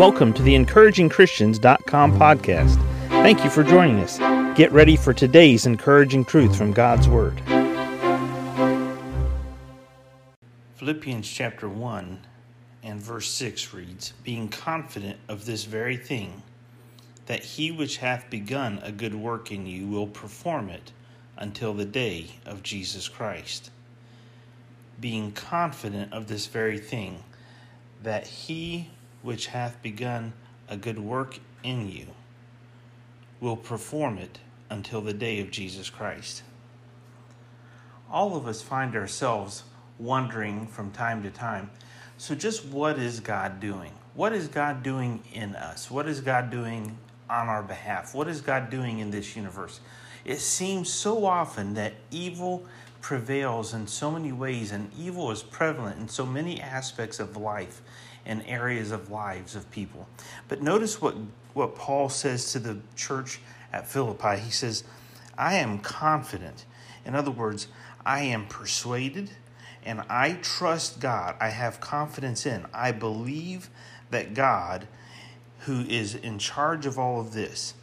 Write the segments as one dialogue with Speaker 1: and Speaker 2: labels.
Speaker 1: Welcome to the encouragingchristians.com podcast. Thank you for joining us. Get ready for today's encouraging truth from God's Word. Philippians chapter 1 and verse 6 reads, Being confident of this very thing, that he which hath begun a good work in you will perform it until the day of Jesus Christ. Being confident of this very thing, that he which hath begun a good work in you will perform it until the day of Jesus Christ. All of us find ourselves wondering from time to time so, just what is God doing? What is God doing in us? What is God doing on our behalf? What is God doing in this universe? It seems so often that evil prevails in so many ways, and evil is prevalent in so many aspects of life and areas of lives of people. But notice what, what Paul says to the church at Philippi. He says, I am confident. In other words, I am persuaded and I trust God. I have confidence in. I believe that God, who is in charge of all of this,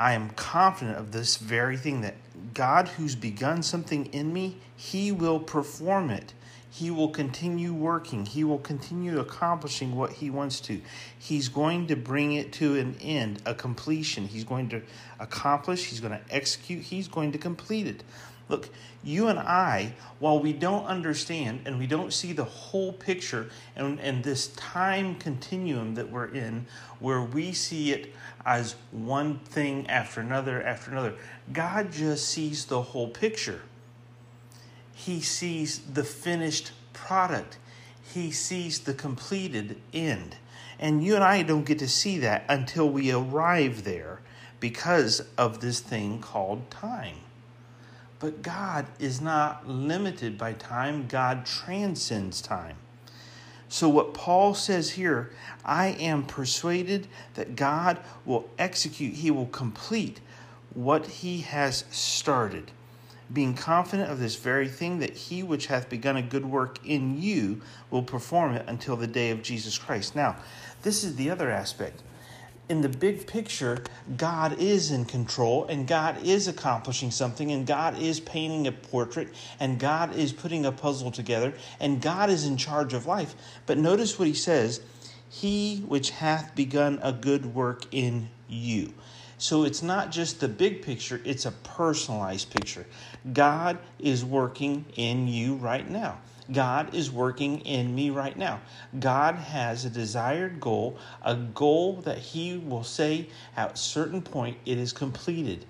Speaker 1: I am confident of this very thing that God, who's begun something in me, He will perform it. He will continue working. He will continue accomplishing what He wants to. He's going to bring it to an end, a completion. He's going to accomplish, He's going to execute, He's going to complete it. Look, you and I, while we don't understand and we don't see the whole picture and, and this time continuum that we're in, where we see it as one thing after another after another, God just sees the whole picture. He sees the finished product, He sees the completed end. And you and I don't get to see that until we arrive there because of this thing called time. But God is not limited by time, God transcends time. So, what Paul says here, I am persuaded that God will execute, He will complete what He has started, being confident of this very thing that He which hath begun a good work in you will perform it until the day of Jesus Christ. Now, this is the other aspect in the big picture, God is in control and God is accomplishing something and God is painting a portrait and God is putting a puzzle together and God is in charge of life. But notice what he says He which hath begun a good work in you. So it's not just the big picture, it's a personalized picture. God is working in you right now. God is working in me right now. God has a desired goal, a goal that He will say at a certain point it is completed.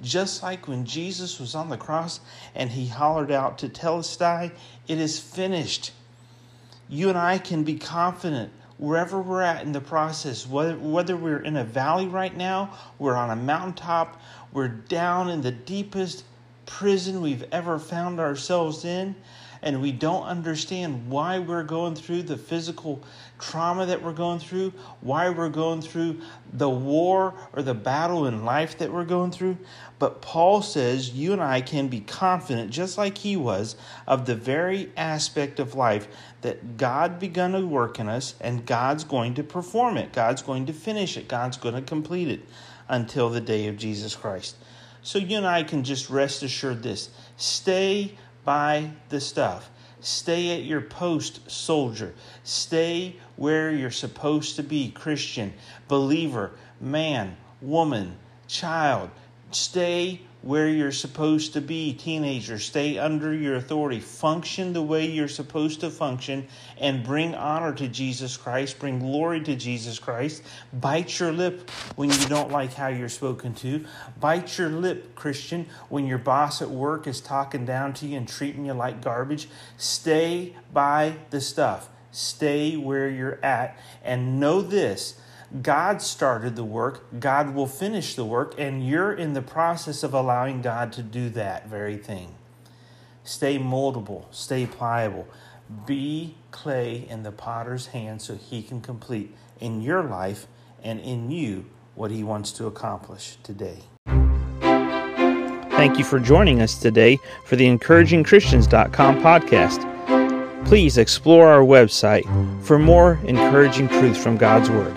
Speaker 1: Just like when Jesus was on the cross and He hollered out Tetelestai, it is finished. You and I can be confident wherever we're at in the process, whether, whether we're in a valley right now, we're on a mountaintop, we're down in the deepest prison we've ever found ourselves in, and we don't understand why we're going through the physical trauma that we're going through, why we're going through the war or the battle in life that we're going through. But Paul says you and I can be confident, just like he was, of the very aspect of life that God begun to work in us and God's going to perform it. God's going to finish it. God's going to complete it until the day of Jesus Christ. So you and I can just rest assured this stay by the stuff. Stay at your post, soldier. Stay where you're supposed to be, Christian, believer, man, woman, child. Stay where you're supposed to be, teenager. Stay under your authority. Function the way you're supposed to function and bring honor to Jesus Christ, bring glory to Jesus Christ. Bite your lip when you don't like how you're spoken to. Bite your lip, Christian, when your boss at work is talking down to you and treating you like garbage. Stay by the stuff. Stay where you're at and know this God started the work, God will finish the work, and you're in the process of allowing God to do that very thing. Stay moldable, stay pliable. Be clay in the potter's hand so he can complete in your life and in you what he wants to accomplish today. Thank you for joining us today for the encouragingchristians.com podcast. Please explore our website for more encouraging truths from God's Word.